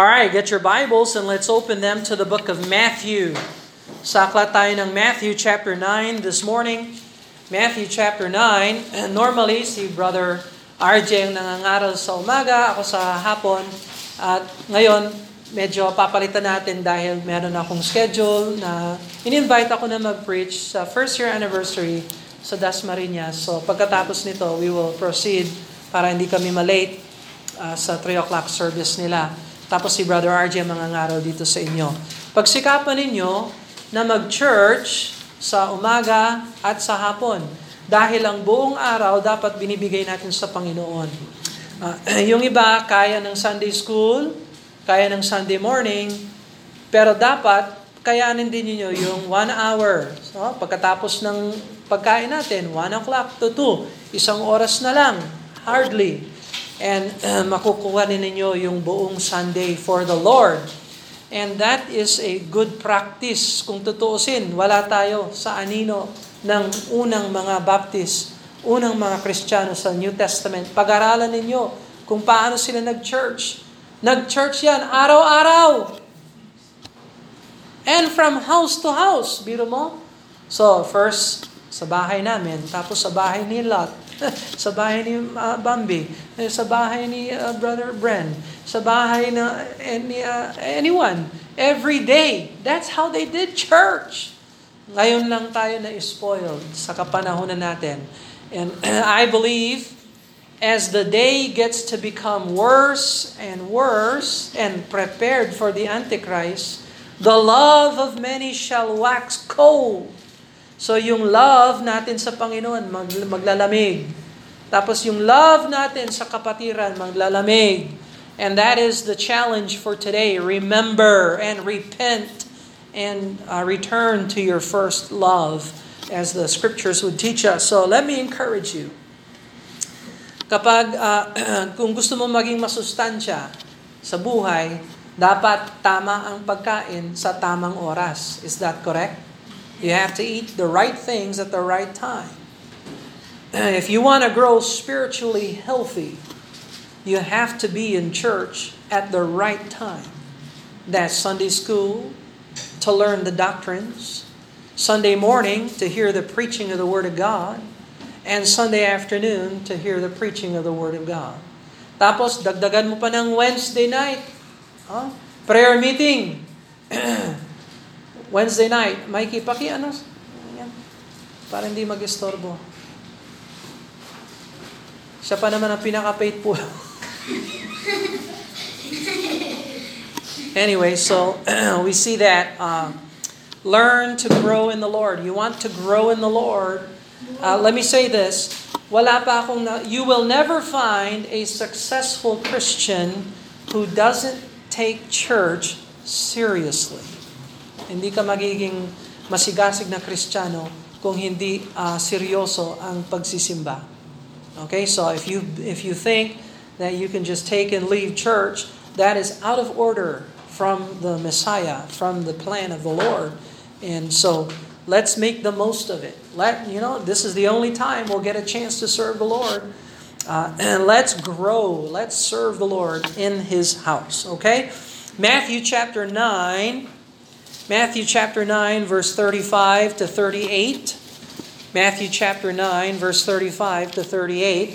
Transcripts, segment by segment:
All right, get your Bibles and let's open them to the book of Matthew. Sakla tayo ng Matthew chapter 9 this morning. Matthew chapter 9. And normally, si Brother RJ ang nangangaral sa umaga, ako sa hapon. At ngayon, medyo papalitan natin dahil meron akong schedule na in-invite ako na mag-preach sa first year anniversary sa Dasmariñas. So pagkatapos nito, we will proceed para hindi kami malate uh, sa 3 o'clock service nila. Tapos si Brother RJ mangangaraw dito sa inyo. Pagsikapan ninyo na mag-church sa umaga at sa hapon. Dahil ang buong araw dapat binibigay natin sa Panginoon. Uh, yung iba, kaya ng Sunday school, kaya ng Sunday morning, pero dapat kayanin din niyo yung one hour. So, pagkatapos ng pagkain natin, 1 o'clock to 2, isang oras na lang, hardly and uh, makukuha ninyo yung buong Sunday for the Lord. And that is a good practice. Kung tutuusin, wala tayo sa anino ng unang mga Baptist, unang mga Kristiyano sa New Testament. Pag-aralan ninyo kung paano sila nag-church. Nag-church yan araw-araw. And from house to house. Biro mo? So, first, sa bahay namin, tapos sa bahay ni Lot, sa bahay ni uh, Bambi, eh, sa bahay ni uh, Brother Bren, sa bahay na any, uh, anyone, every day. That's how they did church. Ngayon lang tayo na spoiled sa kapanahonan natin. And I believe as the day gets to become worse and worse and prepared for the Antichrist, the love of many shall wax cold So yung love natin sa Panginoon mag, maglalamig. Tapos yung love natin sa kapatiran maglalamig. And that is the challenge for today. Remember and repent and uh, return to your first love as the scriptures would teach us. So let me encourage you. Kapag uh, kung gusto mo maging masustansya sa buhay, dapat tama ang pagkain sa tamang oras. Is that correct? You have to eat the right things at the right time. If you want to grow spiritually healthy, you have to be in church at the right time. That's Sunday school to learn the doctrines, Sunday morning to hear the preaching of the Word of God, and Sunday afternoon to hear the preaching of the Word of God. Tapos, dagdagan mo pa ng Wednesday night. Huh? Prayer meeting. Wednesday night, Mikey, paki ano? Yan. Para hindi mag-istorbo. Siya pa naman ang pinaka-faithful. anyway, so we see that uh, learn to grow in the Lord. You want to grow in the Lord. Uh, let me say this. Wala pa akong na, you will never find a successful Christian who doesn't take church seriously. Hindi ka magiging masigasig na Kristiyano kung hindi uh, seryoso ang pagsisimba. Okay, so if you if you think that you can just take and leave church, that is out of order from the Messiah, from the plan of the Lord. And so let's make the most of it. Let you know this is the only time we'll get a chance to serve the Lord. Uh, and let's grow. Let's serve the Lord in His house. Okay, Matthew chapter nine. Matthew chapter 9, verse 35 to 38. Matthew chapter 9, verse 35 to 38.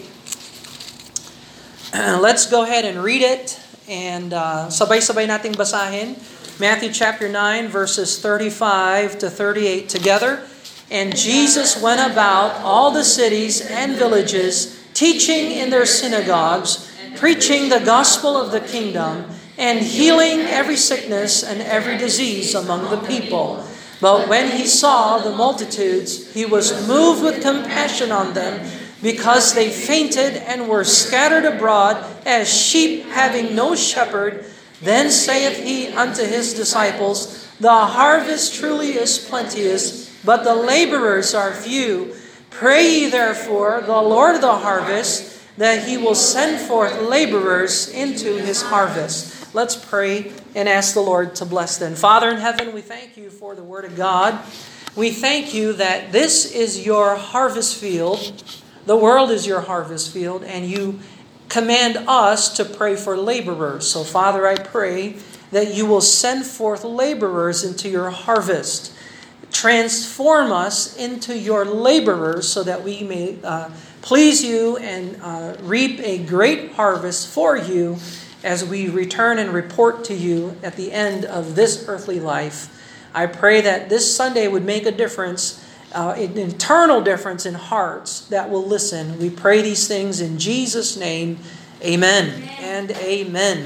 let's go ahead and read it and uh, sabay-sabay nating basahin. Matthew chapter 9, verses 35 to 38 together. And Jesus went about all the cities and villages, teaching in their synagogues, preaching the gospel of the kingdom, and healing every sickness and every disease among the people. But when he saw the multitudes, he was moved with compassion on them, because they fainted and were scattered abroad as sheep having no shepherd. Then saith he unto his disciples, The harvest truly is plenteous, but the laborers are few. Pray ye therefore the Lord of the harvest, that he will send forth laborers into his harvest. Let's pray and ask the Lord to bless them. Father in heaven, we thank you for the Word of God. We thank you that this is your harvest field. The world is your harvest field, and you command us to pray for laborers. So, Father, I pray that you will send forth laborers into your harvest. Transform us into your laborers so that we may uh, please you and uh, reap a great harvest for you as we return and report to you at the end of this earthly life. I pray that this Sunday would make a difference uh, an eternal difference in hearts that will listen. We pray these things in Jesus' name. Amen, amen. and amen.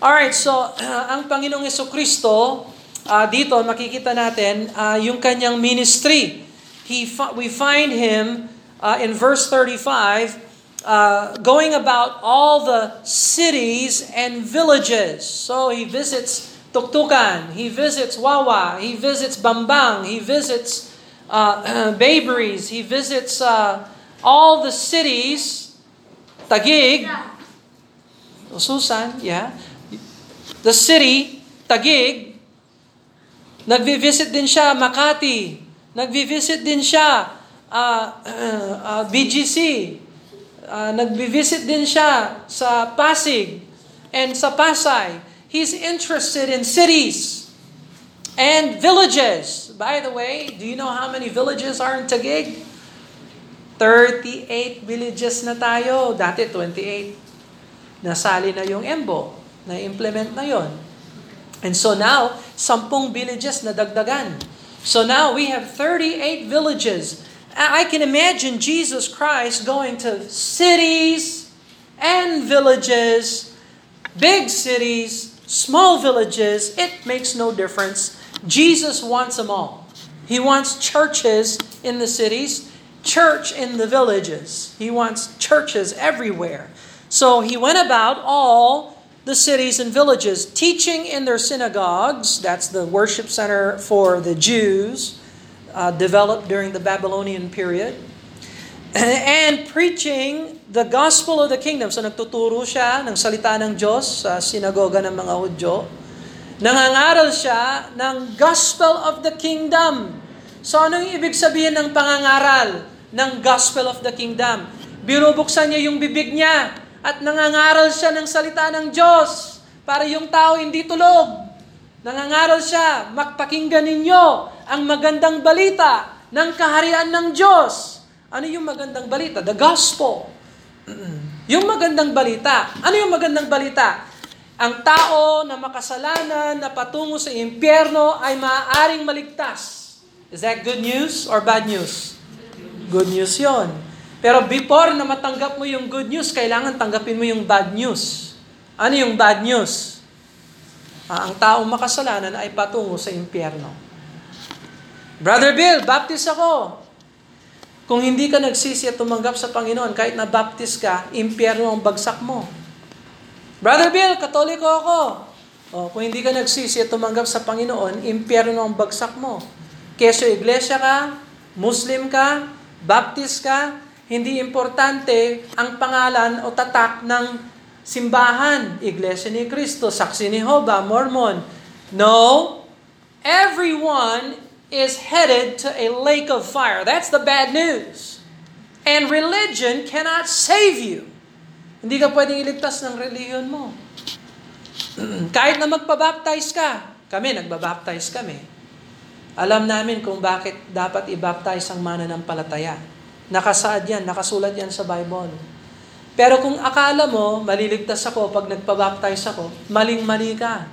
All right, so uh, ang Panginoong Yeso Kristo, uh, dito makikita natin uh, yung kanyang ministry. He we find him uh, in verse 35 uh, going about all the cities and villages. So he visits Tuktukan, he visits Wawa, he visits Bambang, he visits uh, Baberies. He visits uh, all the cities. Tagig. Susan, yeah. The city, Tagig. Nagvi-visit din siya Makati. Nagvi-visit din siya uh, uh, BGC. Uh, nagvi-visit din siya sa Pasig and sa Pasay. He's interested in cities and villages. By the way, do you know how many villages are in Taguig? 38 villages na tayo. Dati 28. Nasali na yung EMBO. Na-implement na yon. And so now, sampung villages na dagdagan. So now we have 38 villages. I can imagine Jesus Christ going to cities and villages, big cities, small villages. It makes no difference Jesus wants them all. He wants churches in the cities, church in the villages. He wants churches everywhere. So he went about all the cities and villages, teaching in their synagogues. That's the worship center for the Jews, uh, developed during the Babylonian period. And preaching the gospel of the kingdom. So nagtuturo siya ng salita ng Diyos sa sinagoga ng mga Hudyo. Nangangaral siya ng gospel of the kingdom. So ano yung ibig sabihin ng pangangaral ng gospel of the kingdom? Binubuksan niya yung bibig niya at nangangaral siya ng salita ng Diyos para yung tao hindi tulog. Nangangaral siya, magpakinggan ninyo ang magandang balita ng kaharian ng Diyos. Ano yung magandang balita? The gospel. yung magandang balita. Ano yung magandang balita? ang tao na makasalanan na patungo sa impyerno ay maaaring maligtas. Is that good news or bad news? Good news yon. Pero before na matanggap mo yung good news, kailangan tanggapin mo yung bad news. Ano yung bad news? Ah, ang taong makasalanan ay patungo sa impyerno. Brother Bill, baptist ako. Kung hindi ka nagsisi at tumanggap sa Panginoon, kahit na baptist ka, impyerno ang bagsak mo. Brother Bill, katoliko ako. O, kung hindi ka nagsisi at tumanggap sa Panginoon, impyerno ang bagsak mo. Keso iglesia ka, Muslim ka, Baptist ka, hindi importante ang pangalan o tatak ng simbahan. Iglesia ni Cristo, Saksi ni Hoba, Mormon. No, everyone is headed to a lake of fire. That's the bad news. And religion cannot save you. Hindi ka pwedeng iligtas ng reliyon mo. Kahit na magpabaptize ka, kami, nagbabaptize kami. Alam namin kung bakit dapat i-baptize ang mananampalataya. Nakasaad yan, nakasulat yan sa Bible. Pero kung akala mo, maliligtas ako pag nagpabaptize ako, maling-mali ka.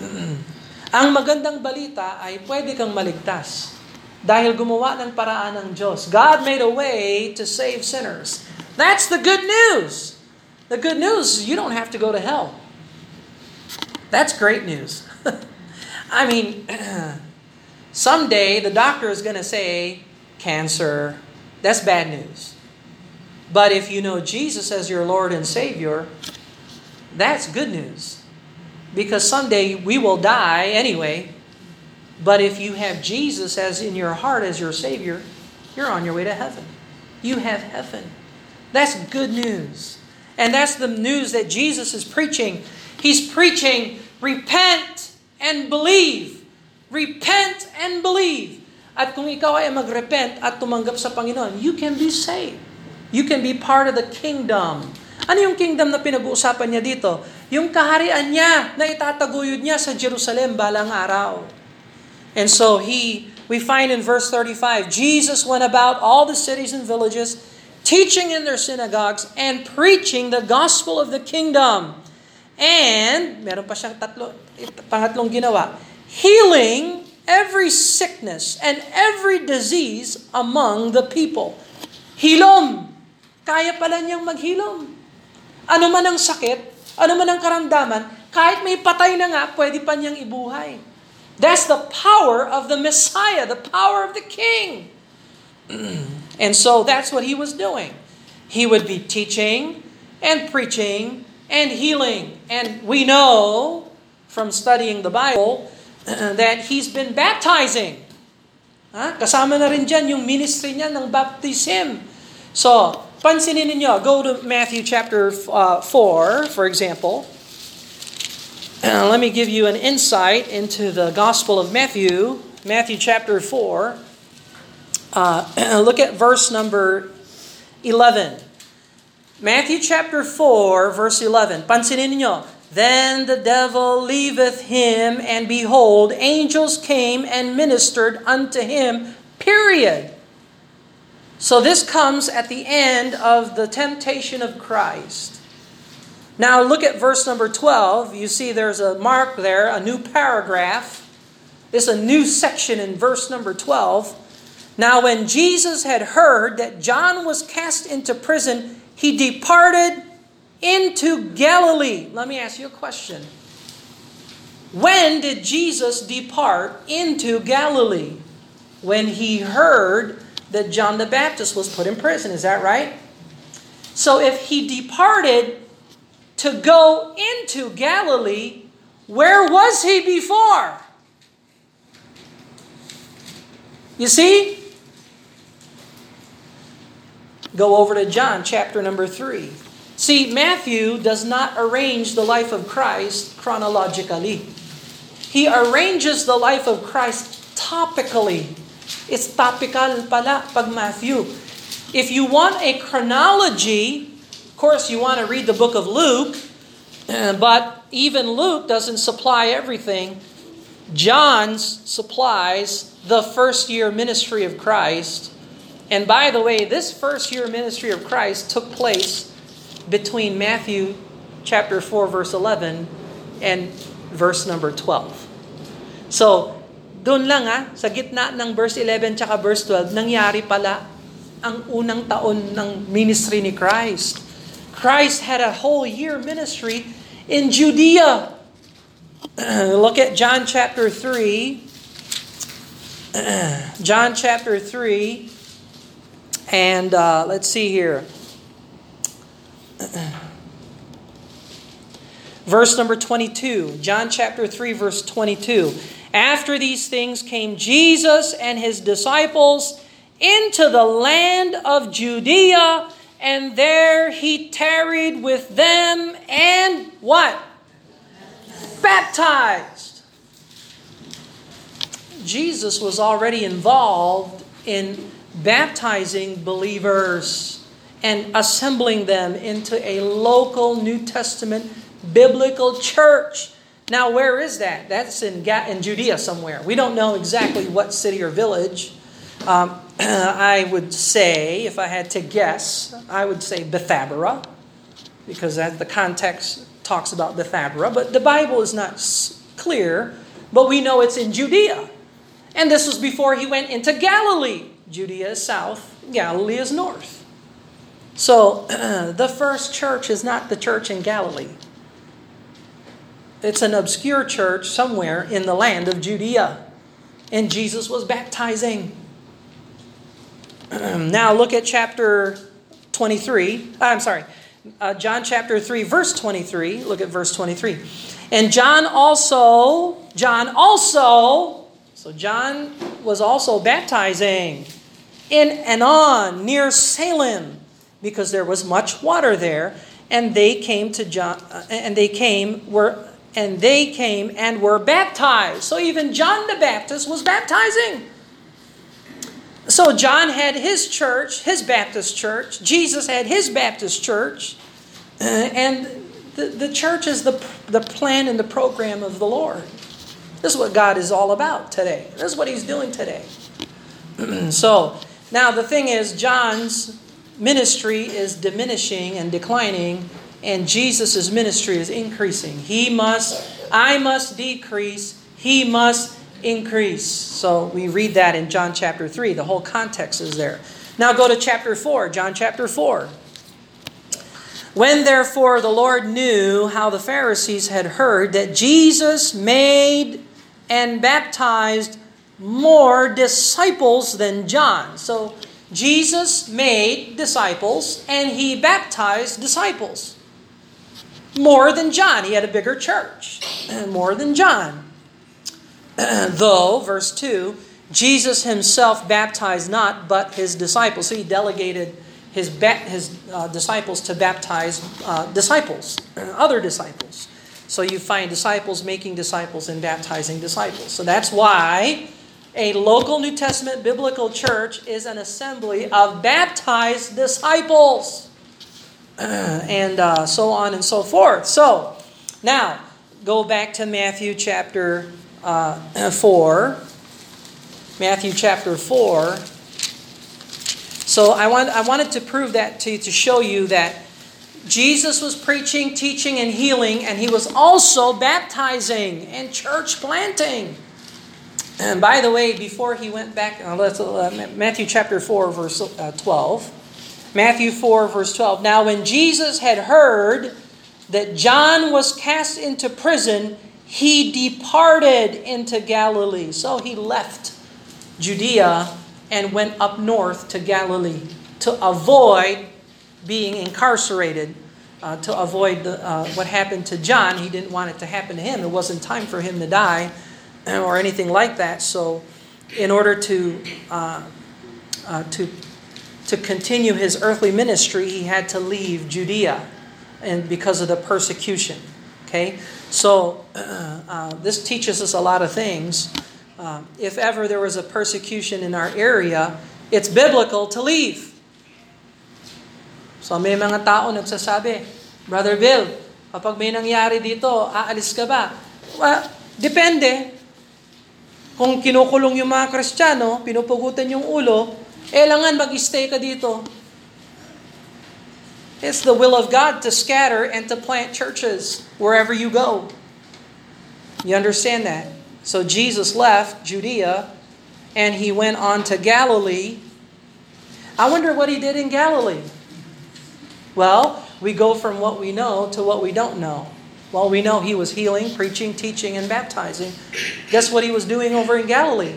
ang magandang balita ay pwede kang maligtas dahil gumawa ng paraan ng Diyos. God made a way to save sinners. That's the good news. The good news you don't have to go to hell. That's great news. I mean, someday the doctor is going to say cancer. That's bad news. But if you know Jesus as your Lord and Savior, that's good news. Because someday we will die anyway. But if you have Jesus as in your heart as your Savior, you're on your way to heaven. You have heaven. That's good news. And that's the news that Jesus is preaching. He's preaching, repent and believe. Repent and believe. At kung ikaw ay magrepent at tumanggap sa Panginoon, you can be saved. You can be part of the kingdom. Ano yung kingdom na pinag-uusapan niya dito? Yung kaharian niya na itataguyod niya sa Jerusalem balang araw. And so he, we find in verse 35, Jesus went about all the cities and villages, teaching in their synagogues and preaching the gospel of the kingdom. And, meron pa siyang tatlo, pangatlong ginawa, healing every sickness and every disease among the people. Hilom. Kaya pala niyang maghilom. Ano man ang sakit, ano man ang karamdaman, kahit may patay na nga, pwede pa niyang ibuhay. That's the power of the Messiah, the power of the King. and so that's what he was doing. He would be teaching and preaching and healing. And we know from studying the Bible that he's been baptizing. Ha? Kasama na rin dyan yung ministry niya ng baptism. So, Pansinin ninyo, go to Matthew chapter uh, 4, for example. Uh, let me give you an insight into the Gospel of Matthew, Matthew chapter 4. Uh, look at verse number 11. Matthew chapter 4, verse 11. Pansinin ninyo, Then the devil leaveth him, and behold, angels came and ministered unto him, period. So this comes at the end of the temptation of Christ. Now look at verse number 12. You see there's a mark there, a new paragraph. It's a new section in verse number 12. Now when Jesus had heard that John was cast into prison, he departed into Galilee. Let me ask you a question. When did Jesus depart into Galilee? When he heard that John the Baptist was put in prison. Is that right? So if he departed to go into Galilee, where was he before? You see? Go over to John chapter number 3. See, Matthew does not arrange the life of Christ chronologically. He arranges the life of Christ topically. It's topical pala pag Matthew. If you want a chronology, of course you want to read the book of Luke, but even Luke doesn't supply everything. John supplies the first year ministry of Christ. And by the way, this first year ministry of Christ took place between Matthew chapter 4 verse 11 and verse number 12. So, doon lang ha, sa gitna ng verse 11 tsaka verse 12, nangyari pala ang unang taon ng ministry ni Christ. Christ had a whole year ministry in Judea. Look at John chapter 3. John chapter 3. And uh, let's see here. verse number 22. John chapter 3, verse 22. After these things came Jesus and his disciples into the land of Judea, and there he tarried with them and what? Baptized. Jesus was already involved in baptizing believers and assembling them into a local New Testament biblical church. Now, where is that? That's in, in Judea somewhere. We don't know exactly what city or village. Um, I would say, if I had to guess, I would say Bethabara, because that, the context talks about Bethabara. But the Bible is not clear, but we know it's in Judea. And this was before he went into Galilee. Judea is south, Galilee is north. So the first church is not the church in Galilee. It's an obscure church somewhere in the land of Judea. And Jesus was baptizing. now look at chapter 23. I'm sorry, uh, John chapter 3, verse 23. Look at verse 23. And John also, John also, so John was also baptizing in Anon near Salem because there was much water there. And they came to John, uh, and they came were and they came and were baptized. So even John the Baptist was baptizing. So John had his church, his Baptist church. Jesus had his Baptist church. Uh, and the, the church is the, the plan and the program of the Lord. This is what God is all about today. This is what he's doing today. so, now the thing is, John's ministry is diminishing and declining, and Jesus' ministry is increasing. He must, I must decrease, he must increase. So we read that in John chapter 3. The whole context is there. Now go to chapter 4, John chapter 4. When therefore the Lord knew how the Pharisees had heard that Jesus made and baptized more disciples than John. So Jesus made disciples and he baptized disciples. More than John. He had a bigger church. More than John. though, verse 2, Jesus himself baptized not, but his disciples. So he delegated his, ba- his uh, disciples to baptize uh, disciples, other disciples. So you find disciples making disciples and baptizing disciples. So that's why a local New Testament biblical church is an assembly of baptized disciples. and uh, so on and so forth. So, now, go back to Matthew chapter uh, 4. Matthew chapter 4. So I, want, I wanted to prove that to, to show you that Jesus was preaching, teaching, and healing, and he was also baptizing and church planting. And by the way, before he went back, uh, uh, Matthew chapter 4, verse uh, 12. Matthew 4, verse 12. Now, when Jesus had heard that John was cast into prison, he departed into Galilee. So he left Judea and went up north to Galilee to avoid being incarcerated, uh, to avoid the, uh, what happened to John. He didn't want it to happen to him. It wasn't time for him to die or anything like that. So, in order to uh, uh to to continue his earthly ministry, he had to leave Judea, and because of the persecution. Okay, so uh, uh, this teaches us a lot of things. Uh, if ever there was a persecution in our area, it's biblical to leave. So may mga tao nagsasabi, Brother Bill, kapag may nangyari dito, aalis ka ba? Well, depende. Kung kinukulong yung mga Kristiyano, pinupugutan yung ulo, eh langan mag-stay ka dito. It's the will of God to scatter and to plant churches wherever you go. You understand that? So Jesus left Judea and he went on to Galilee. I wonder what he did in Galilee. Well, we go from what we know to what we don't know. Well, we know he was healing, preaching, teaching, and baptizing. Guess what he was doing over in Galilee?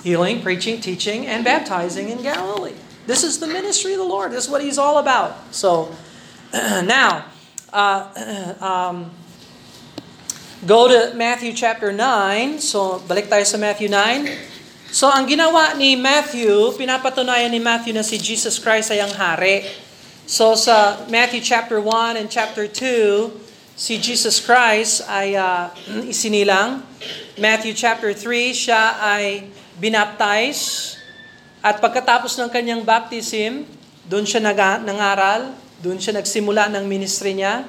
Healing, preaching, teaching, and baptizing in Galilee. This is the ministry of the Lord. This is what He's all about. So, now, uh, um, go to Matthew chapter 9. So, balik tayo sa Matthew 9. So, ang ginawa ni Matthew, pinapatunayan ni Matthew na si Jesus Christ ay ang hari. So, sa Matthew chapter 1 and chapter 2, si Jesus Christ ay uh, isinilang. Matthew chapter 3, siya ay binaptize at pagkatapos ng kanyang baptism, doon siya nag- nangaral, doon siya nagsimula ng ministry niya.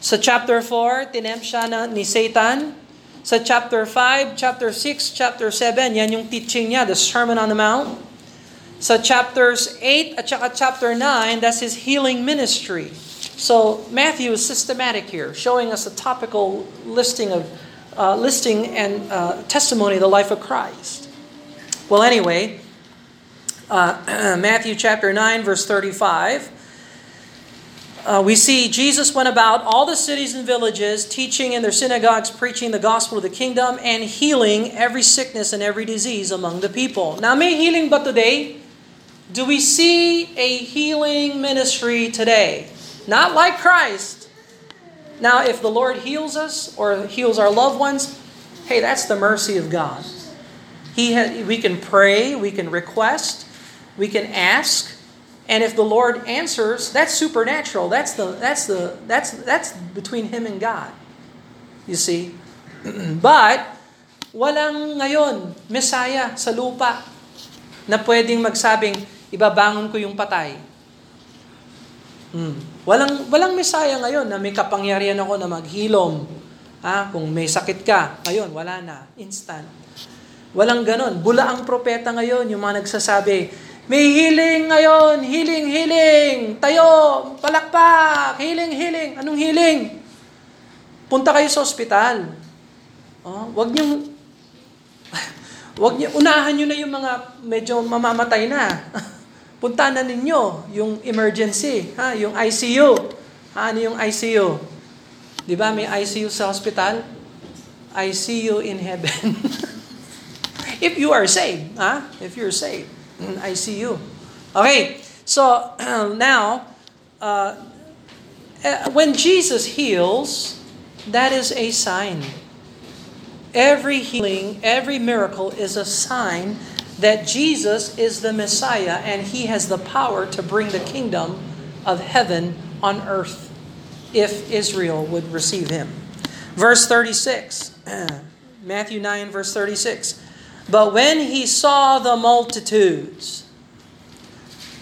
Sa chapter 4, tinempt siya na, ni Satan. Sa chapter 5, chapter 6, chapter 7, yan yung teaching niya, the Sermon on the Mount. Sa chapters 8 at saka chapter 9, that's his healing ministry. So Matthew is systematic here, showing us a topical listing of uh, listing and uh, testimony of the life of Christ. Well, anyway, uh, Matthew chapter 9, verse 35. Uh, we see Jesus went about all the cities and villages, teaching in their synagogues, preaching the gospel of the kingdom, and healing every sickness and every disease among the people. Now, may healing but today? Do we see a healing ministry today? Not like Christ. Now, if the Lord heals us or heals our loved ones, hey, that's the mercy of God. He ha- we can pray, we can request, we can ask, and if the Lord answers, that's supernatural. That's the that's the that's that's between him and God. You see? but walang ngayon Messiah sa lupa na pwedeng magsabing, ibabangon ko yung patay. Hmm. Walang, walang Messiah ngayon na may kapangyarihan ako na maghilom. Ha? Kung may sakit ka, ngayon, wala na. Instant. Walang ganon. Bula ang propeta ngayon, yung mga nagsasabi, may healing ngayon, healing, healing, tayo, palakpak, healing, healing. Anong healing? Punta kayo sa ospital. Oh, wag niyo wag niyo unahan niyo na yung mga medyo mamamatay na. Punta na ninyo yung emergency, ha, yung ICU. Ha, ano yung ICU? 'Di ba may ICU sa hospital? ICU in heaven. If you are saved, ha? If you're saved, I see you. Okay. So now uh, when Jesus heals, that is a sign. Every healing, every miracle is a sign that Jesus is the Messiah and he has the power to bring the kingdom of heaven on earth if Israel would receive him. Verse 36, Matthew 9, verse 36. But when he saw the multitudes,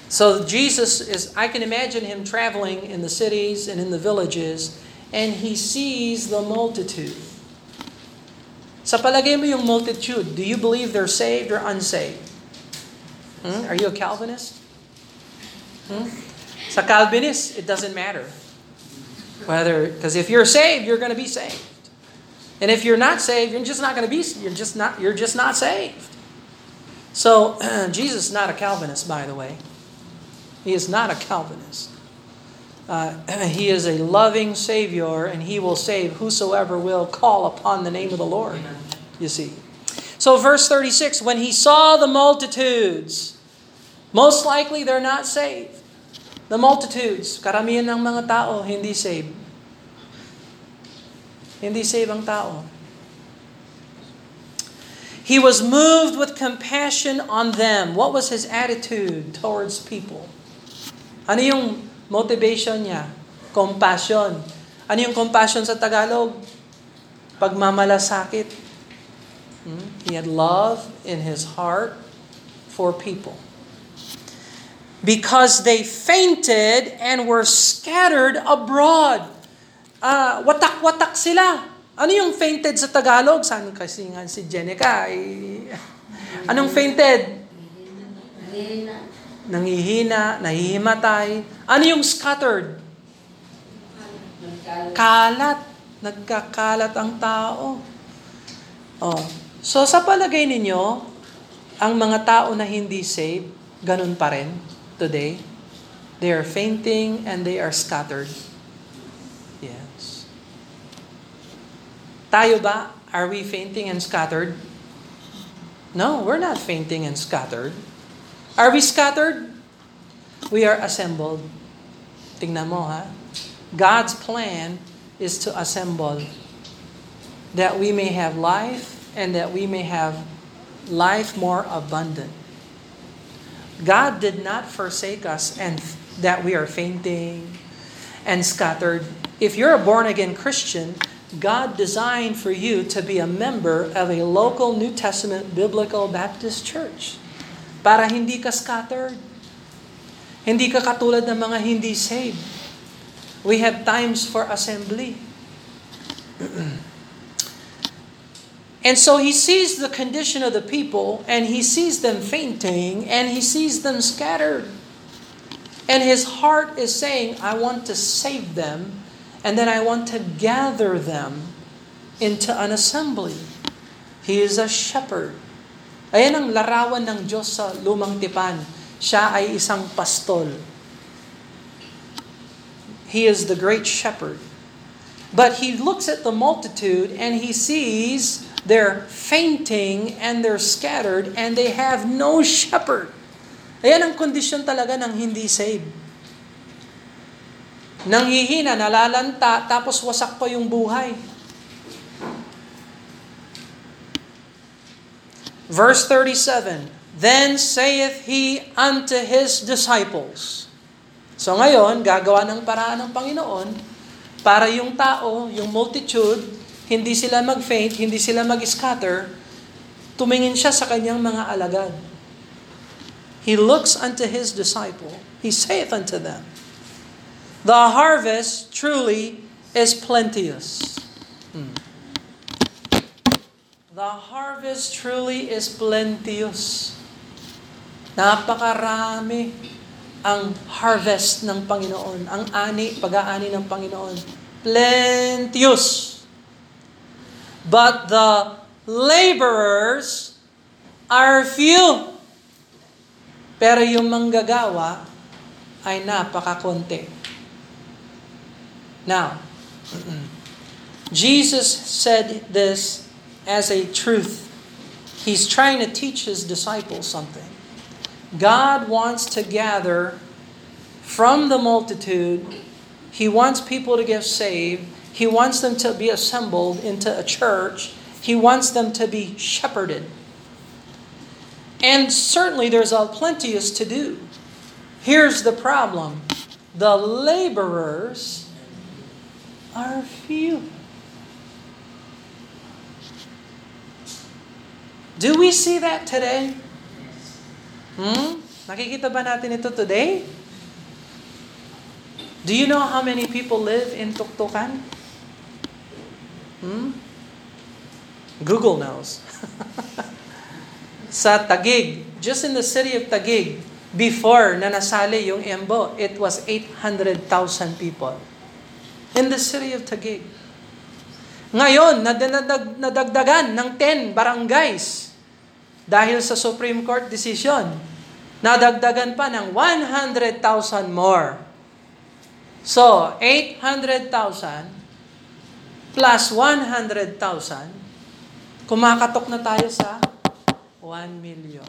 so Jesus is, I can imagine him traveling in the cities and in the villages, and he sees the multitude. Sa palagay mo yung multitude, do you believe they're saved or unsaved? Hmm? Are you a Calvinist? Hmm? Sa Calvinist, it doesn't matter. Whether, because if you're saved, you're going to be saved. And if you're not saved, you're just not going to be, you're just not, you're just not saved. So, Jesus is not a Calvinist, by the way. He is not a Calvinist. Uh, he is a loving Savior, and He will save whosoever will call upon the name of the Lord. You see. So, verse 36 when He saw the multitudes, most likely they're not saved. The multitudes, karamihan ng mga tao, hindi saved. Hindi saved ang tao. He was moved with compassion on them. What was his attitude towards people? Ano yung motivation niya? Compassion. Ano yung compassion sa Tagalog? Pagmamalasakit. Hmm? He had love in his heart for people. Because they fainted and were scattered abroad. Uh, watak-watak sila. Ano yung fainted sa Tagalog? Saan kasi nga si Jenica? Eh, anong fainted? Nangihina, nahihimatay. Ano yung scattered? Kalat. Nagkakalat ang tao. Oh. So sa palagay ninyo, ang mga tao na hindi saved, ganun pa rin today. They are fainting and they are scattered. Tayo ba? Are we fainting and scattered? No, we're not fainting and scattered. Are we scattered? We are assembled. Tingnan mo ha. God's plan is to assemble that we may have life and that we may have life more abundant. God did not forsake us and that we are fainting and scattered. If you're a born again Christian, God designed for you to be a member of a local New Testament Biblical Baptist church para hindi ka scattered. Hindi ka katulad ng mga hindi saved. We have times for assembly. and so he sees the condition of the people, and he sees them fainting, and he sees them scattered. And his heart is saying, I want to save them, and then I want to gather them into an assembly. He is a shepherd. Ayan ang larawan ng Diyos sa lumang tipan. Siya ay isang pastol. He is the great shepherd. But he looks at the multitude and he sees they're fainting and they're scattered and they have no shepherd. Ayan ang kondisyon talaga ng hindi saved. Nanghihina, nalalanta, tapos wasak pa yung buhay. Verse 37, Then saith he unto his disciples, So ngayon, gagawa ng paraan ng Panginoon para yung tao, yung multitude, hindi sila mag-faint, hindi sila mag-scatter, tumingin siya sa kanyang mga alagad. he looks unto his disciple. He saith unto them, The harvest truly is plenteous. Hmm. The harvest truly is plenteous. Napakarami ang harvest ng Panginoon, ang ani, pag-aani ng Panginoon. Plenteous. But the laborers are few. Pero yung manggagawa ay napakakonti. Now, Jesus said this as a truth. He's trying to teach his disciples something. God wants to gather from the multitude. He wants people to get saved. He wants them to be assembled into a church. He wants them to be shepherded. And certainly there's a plenteous to do. Here's the problem the laborers are few. Do we see that today? Hmm? Nakikita ba natin ito today? Do you know how many people live in Tuktukan? Hmm? Google knows. Sa Tagig, just in the city of Tagig, before na nasali yung Embo, it was 800,000 people. In the city of Tagig. Ngayon, nadag, nadagdagan ng 10 barangays dahil sa Supreme Court decision nadagdagan pa ng 100,000 more. So, 800,000 plus 100,000, kumakatok na tayo sa 1 million.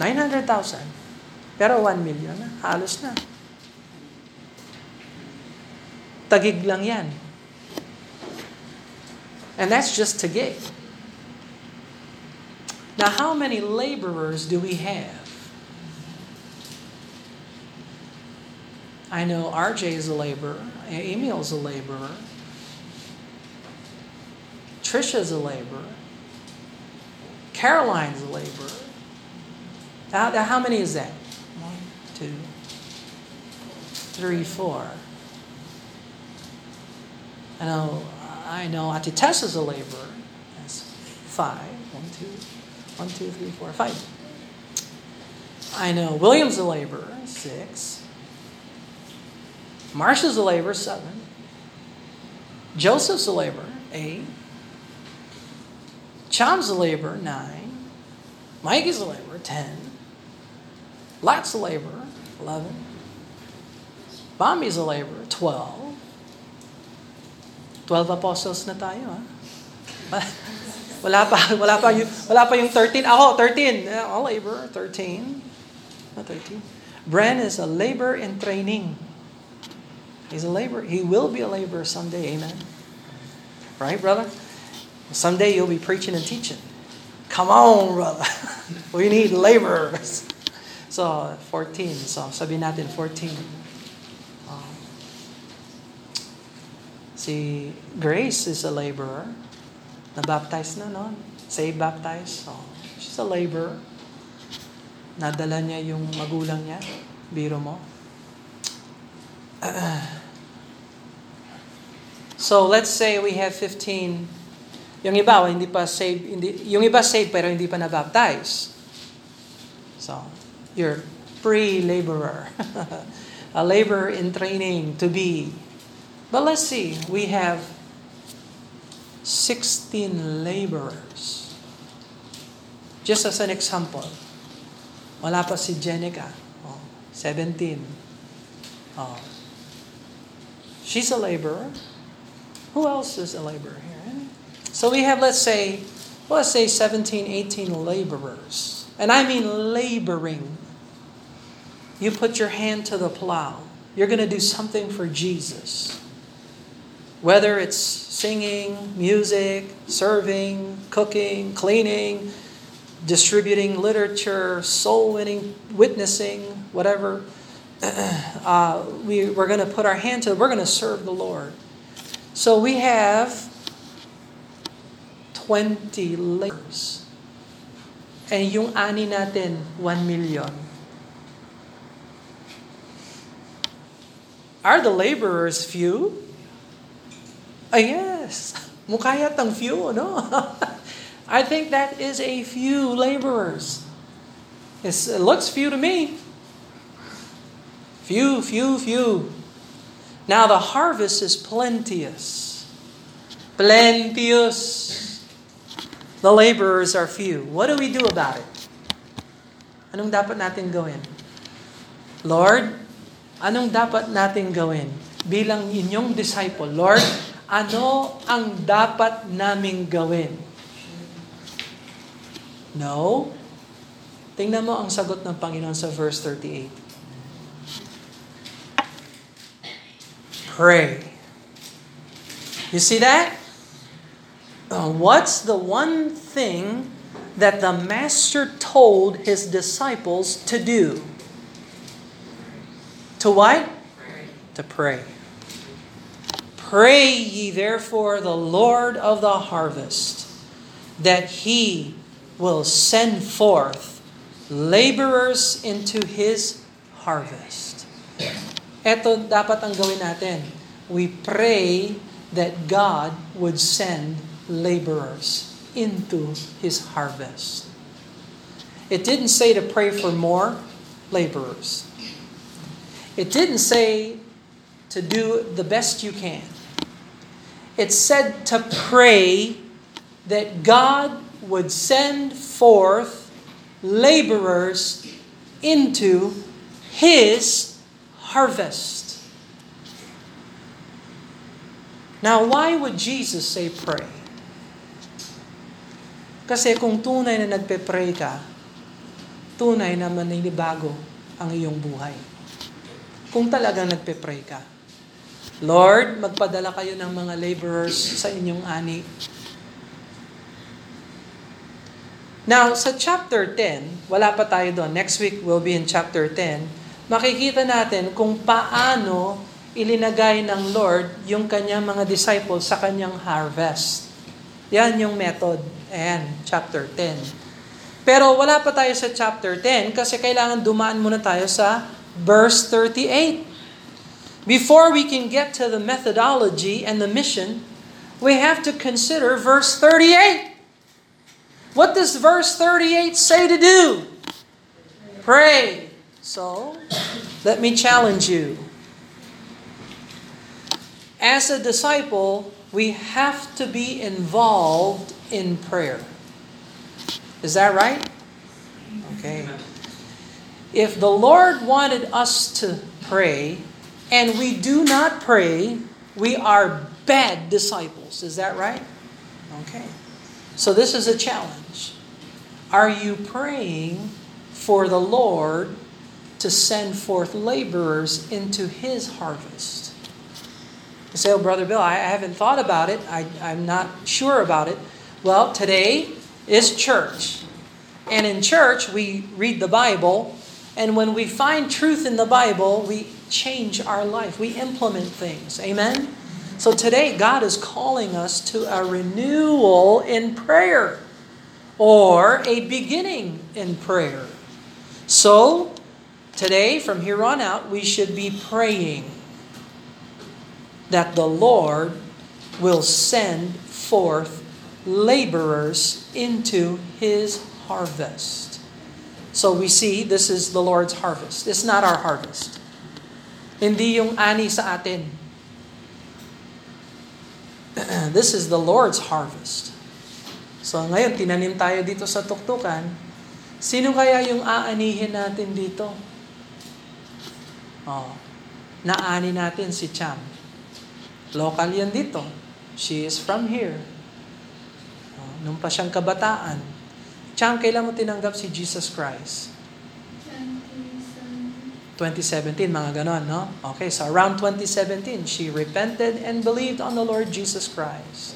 900,000. Pero 1 million na, halos na. Tagig lang yan. And that's just tagig. Now, how many laborers do we have? I know RJ is a laborer, Emil's a laborer, Trisha's a laborer, Caroline's a laborer. How, how many is that? One, two, three, four. I know, I know Ati Tessa's a laborer. That's five. One, two, one, two, three, four, five. I know William's a laborer, six. Marcia's a laborer, seven. Joseph's a laborer, eight. Chom's a laborer, nine. Mikey's a laborer, ten. Lat's a laborer, eleven. Bami's a laborer, twelve. Twelve apostles na tayo, ha? Wala pa, wala pa yung, wala pa yung 13. Ako, 13. All labor, 13. Not 13. Bren is a labor in training. He's a labor. He will be a laborer someday. Amen. Right, brother? Someday you'll be preaching and teaching. Come on, brother. we need laborers. So, 14. So, sabi natin 14. Si Grace is a laborer. Na-baptize na, no? Say baptized. So, she's a laborer. Nadala niya yung magulang niya. Biro mo. so, let's say we have 15. Yung iba, hindi pa saved. Hindi, yung iba saved pero hindi pa na-baptize. So, you're pre-laborer. a laborer in training to be. But let's see. We have 16 laborers. Just as an example, wala pa si Jenica. Oh, 17. Oh. She's a laborer. Who else is a laborer here? So we have, let's say, let's say 17, 18 laborers. And I mean laboring. You put your hand to the plow. You're going to do something for Jesus. Whether it's singing, music, serving, cooking, cleaning, distributing literature, soul winning, witnessing, whatever, uh, we, we're going to put our hand to, it. we're going to serve the Lord. So we have 20 laborers. And yung ani natin, 1 million. Are the laborers few? Ah, yes. Mukha yatang few, no? I think that is a few laborers. It's, it looks few to me. Few, few, few. Now the harvest is plenteous. Plenteous. The laborers are few. What do we do about it? Anong dapat natin gawin? Lord, anong dapat natin gawin bilang inyong disciple? Lord, ano ang dapat naming gawin? No. Tingnan mo ang sagot ng Panginoon sa verse 38. Pray. You see that? Uh, what's the one thing that the Master told his disciples to do? To what? To pray. Pray ye therefore the Lord of the harvest, that he will send forth laborers into his harvest. Ito dapat ang gawin natin. We pray that God would send laborers into his harvest. It didn't say to pray for more laborers. It didn't say to do the best you can. It said to pray that God would send forth laborers into his harvest. Now, why would Jesus say pray? Kasi kung tunay na nagpe-pray ka, tunay na maninibago ang iyong buhay. Kung talagang nagpe-pray ka. Lord, magpadala kayo ng mga laborers sa inyong ani. Now, sa chapter 10, wala pa tayo doon. Next week we'll be in chapter 10. Makikita natin kung paano ilinagay ng Lord yung kanyang mga disciples sa kanyang harvest. Yan yung method. Ayan, chapter 10. Pero wala pa tayo sa chapter 10 kasi kailangan dumaan muna tayo sa verse 38. Before we can get to the methodology and the mission, we have to consider verse 38. What does verse 38 say to do? Pray. So, let me challenge you. As a disciple, we have to be involved in prayer. Is that right? Okay. If the Lord wanted us to pray and we do not pray, we are bad disciples. Is that right? Okay. So this is a challenge. Are you praying for the Lord to send forth laborers into His harvest? You say, oh, Brother Bill, I haven't thought about it. I, I'm not sure about it. Well, today is church. And in church, we read the Bible. And when we find truth in the Bible, we change our life. We implement things. Amen? So today, God is calling us to a renewal in prayer or a beginning in prayer. So, today, from here on out, we should be praying that the Lord will send forth laborers into his harvest. So we see this is the Lord's harvest. It's not our harvest. Hindi yung ani sa atin. this is the Lord's harvest. So ngayon, tinanim tayo dito sa tuktukan. Sino kaya yung aanihin natin dito? Oh, naani natin si Cham. Local yan dito. She is from here. Oh, nung pa siyang kabataan. Cham, kailan mo tinanggap si Jesus Christ? 2017, mga ganon, no? Okay, so around 2017, she repented and believed on the Lord Jesus Christ.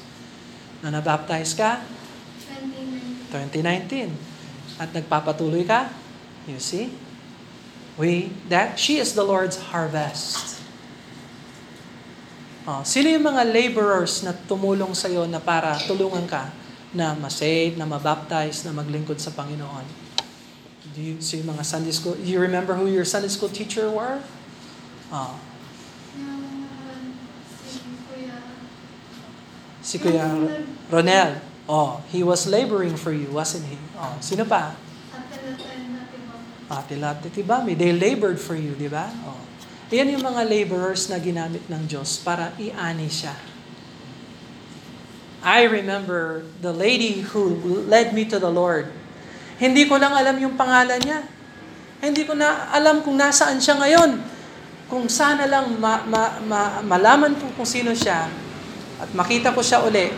Na nabaptize ka? 2019. At nagpapatuloy ka? You see? We, that, she is the Lord's harvest. Oh, sino yung mga laborers na tumulong sa iyo na para tulungan ka na masave, na mabaptize, na maglingkod sa Panginoon. Do you see mga Sunday school? You remember who your Sunday school teacher were? Oh, si Kuya. Ronel. Oh, he was laboring for you, wasn't he? Oh, sino pa? Ate Lati Tibami. They labored for you, di ba? Oh. Yan yung mga laborers na ginamit ng Diyos para iani siya. I remember the lady who led me to the Lord. Hindi ko lang alam yung pangalan niya. Hindi ko na alam kung nasaan siya ngayon. Kung sana lang ma- ma- ma- malaman ko kung sino siya at makita ko siya uli,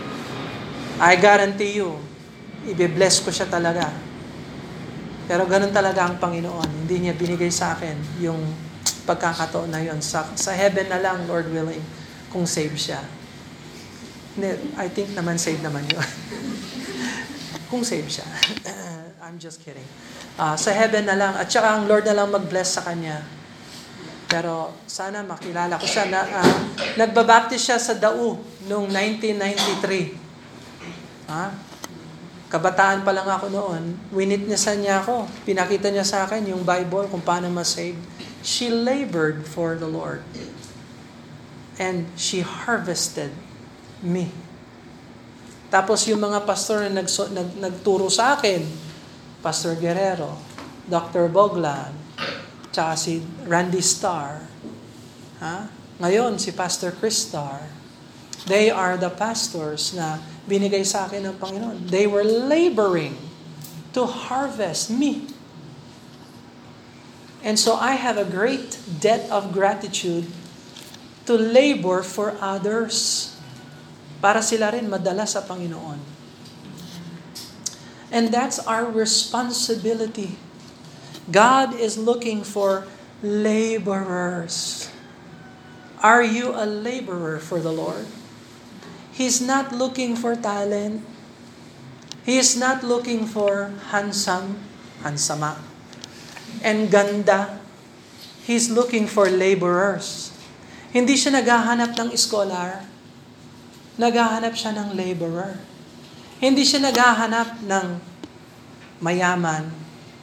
I guarantee you, ibe-bless ko siya talaga. Pero ganun talaga ang Panginoon. Hindi niya binigay sa akin yung pagkakataon na yun. Sa, sa heaven na lang, Lord willing, kung save siya. Hindi, I think naman save naman yun. kung save siya. I'm just kidding. Ah, sa heaven na lang. At saka ang Lord na lang mag-bless sa kanya. Pero sana makilala ko siya. Na, ah, nagbabaptist siya sa Dau noong 1993. Ha? Kabataan pa lang ako noon, winitnessan niya ako. Pinakita niya sa akin yung Bible kung paano ma-save. She labored for the Lord. And she harvested me. Tapos yung mga pastor na nagso, nag, nagturo sa akin, Pastor Guerrero, Dr. Boglan, tsaka si Randy Starr. Ha? Ngayon, si Pastor Chris Starr. They are the pastors na binigay sa akin ng Panginoon. They were laboring to harvest me. And so I have a great debt of gratitude to labor for others para sila rin madala sa Panginoon. And that's our responsibility. God is looking for laborers. Are you a laborer for the Lord? He's not looking for talent. He is not looking for handsome, hansama, and ganda. He's looking for laborers. Hindi siya naghahanap ng scholar. Naghahanap siya ng laborer. Hindi siya naghahanap ng mayaman.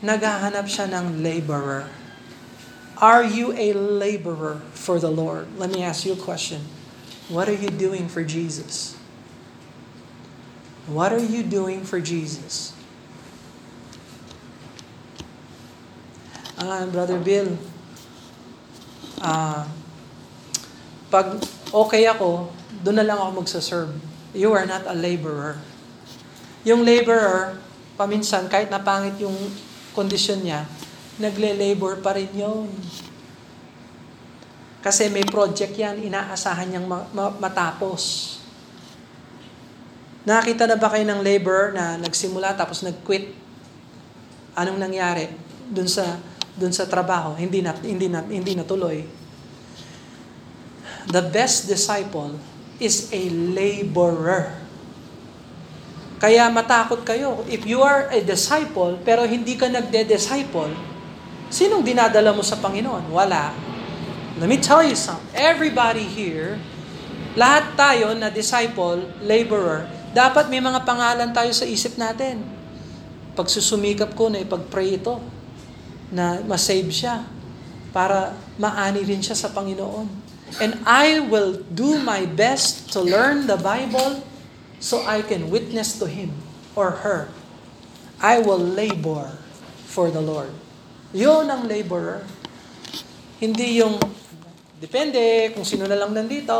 Naghahanap siya ng laborer. Are you a laborer for the Lord? Let me ask you a question. What are you doing for Jesus? What are you doing for Jesus? Ah, Brother Bill, ah, pag okay ako, doon na lang ako magsaserve. You are not a laborer. Yung laborer, paminsan, kahit napangit yung kondisyon niya, nagle-labor pa rin yun. Kasi may project yan, inaasahan niyang ma- ma- matapos. Nakita na ba kayo ng laborer na nagsimula tapos nag-quit? Anong nangyari dun sa dun sa trabaho? Hindi na hindi na hindi natuloy. The best disciple is a laborer. Kaya matakot kayo. If you are a disciple pero hindi ka nagde-disciple, sinong dinadala mo sa Panginoon? Wala. Let me tell you something. Everybody here, lahat tayo na disciple, laborer, dapat may mga pangalan tayo sa isip natin. Pagsusumikap ko na ipag-pray ito, na masave siya, para maani rin siya sa Panginoon. And I will do my best to learn the Bible so I can witness to him or her. I will labor for the Lord. Yun ang laborer. Hindi yung, depende kung sino na lang nandito.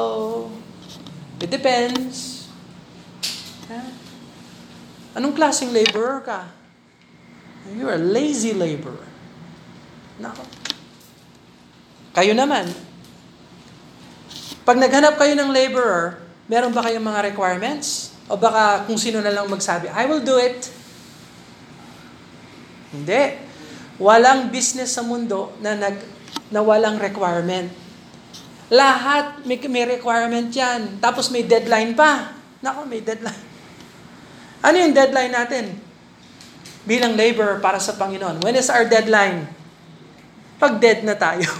It depends. Ha? Anong klaseng laborer ka? You're a lazy laborer. Nako. Kayo naman, pag naghanap kayo ng laborer, meron ba kayong mga requirements? O baka kung sino na lang magsabi, I will do it. Hindi. Walang business sa mundo na, nag, na walang requirement. Lahat may, may requirement yan. Tapos may deadline pa. Nako, may deadline. Ano yung deadline natin? Bilang labor para sa Panginoon. When is our deadline? Pag dead na tayo.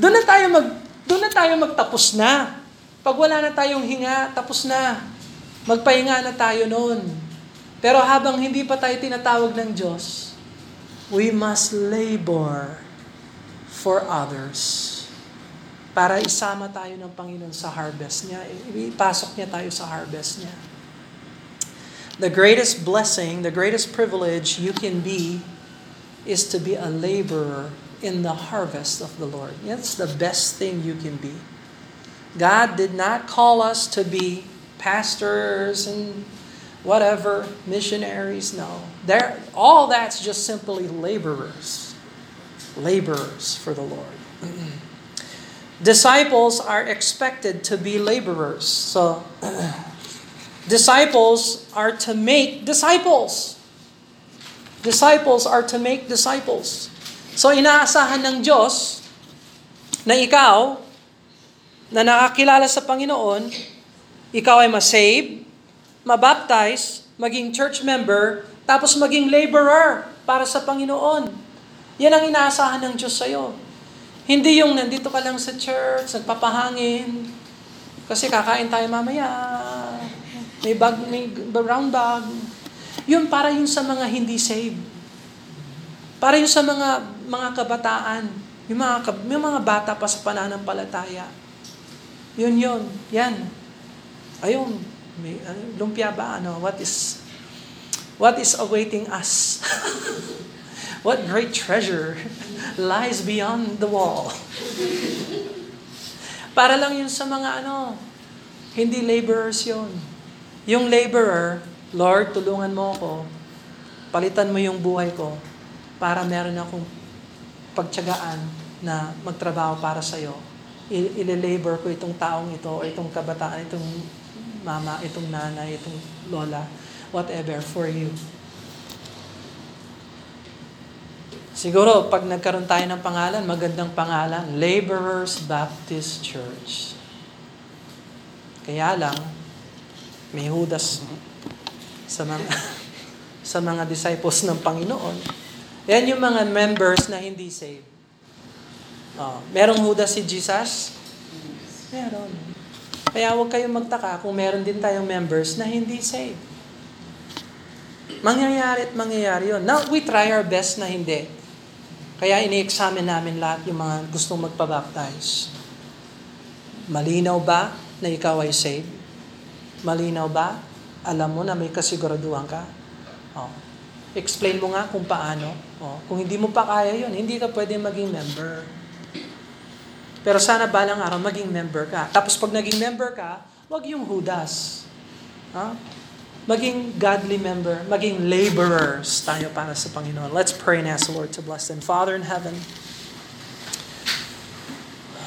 Doon na tayo mag doon na tayo magtapos na. Pag wala na tayong hinga, tapos na. Magpahinga na tayo noon. Pero habang hindi pa tayo tinatawag ng Diyos, we must labor for others. Para isama tayo ng Panginoon sa harvest niya. Ipasok niya tayo sa harvest niya. The greatest blessing, the greatest privilege you can be is to be a laborer in the harvest of the Lord. That's the best thing you can be. God did not call us to be pastors and whatever, missionaries. No. There, all that's just simply laborers. Laborers for the Lord. Disciples are expected to be laborers. So, disciples are to make disciples. Disciples are to make disciples. So, inaasahan ng Diyos na ikaw, na nakakilala sa Panginoon, ikaw ay masave, mabaptize, maging church member, tapos maging laborer para sa Panginoon. Yan ang inaasahan ng Diyos sa'yo. Hindi yung nandito ka lang sa church, nagpapahangin, kasi kakain tayo mamaya, may bag, may brown bag. Yun para yun sa mga hindi saved. Para yun sa mga mga kabataan, yung mga, yung mga bata pa sa pananampalataya. Yun yun, yan. Ayun, may, ano, lumpia ba? Ano, what is, what is awaiting us? what great treasure lies beyond the wall? Para lang yun sa mga ano, hindi laborers yun. Yung laborer, Lord, tulungan mo ako, palitan mo yung buhay ko para meron akong pagtyagaan na magtrabaho para sa iyo. I-labor ko itong taong ito o itong kabataan, itong mama, itong nanay, itong lola, whatever for you. Siguro, pag nagkaroon tayo ng pangalan, magandang pangalan, Laborers Baptist Church. Kaya lang, may hudas sa mga sa mga disciples ng Panginoon. Yan yung mga members na hindi saved. Oh, merong hudas si Jesus? Meron. Kaya huwag kayong magtaka kung meron din tayong members na hindi saved. Mangyayari at mangyayari yun. Now, we try our best na hindi. Kaya ini-examine namin lahat yung mga gustong magpabaptize. Malinaw ba na ikaw ay saved? Malinaw ba? Alam mo na may kasiguraduhan ka? Oh. Explain mo nga kung paano. Oh. Kung hindi mo pa kaya yun, hindi ka pwede maging member. Pero sana balang araw maging member ka. Tapos pag naging member ka, wag yung hudas. Ha? Maging godly member, maging laborers tayo para sa Panginoon. Let's pray and ask the Lord to bless them. Father in heaven,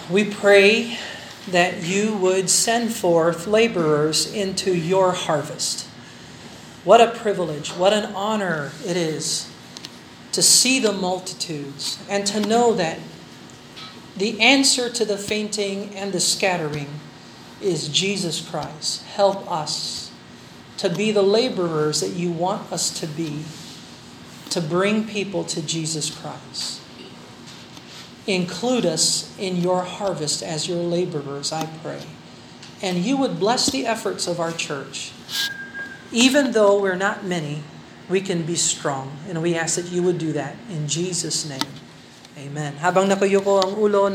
we pray that you would send forth laborers into your harvest. What a privilege, what an honor it is to see the multitudes and to know that the answer to the fainting and the scattering is Jesus Christ. Help us to be the laborers that you want us to be, to bring people to Jesus Christ. Include us in your harvest as your laborers, I pray. And you would bless the efforts of our church. Even though we're not many, we can be strong. And we ask that you would do that in Jesus' name. Amen. Habang nakayuko ang ulo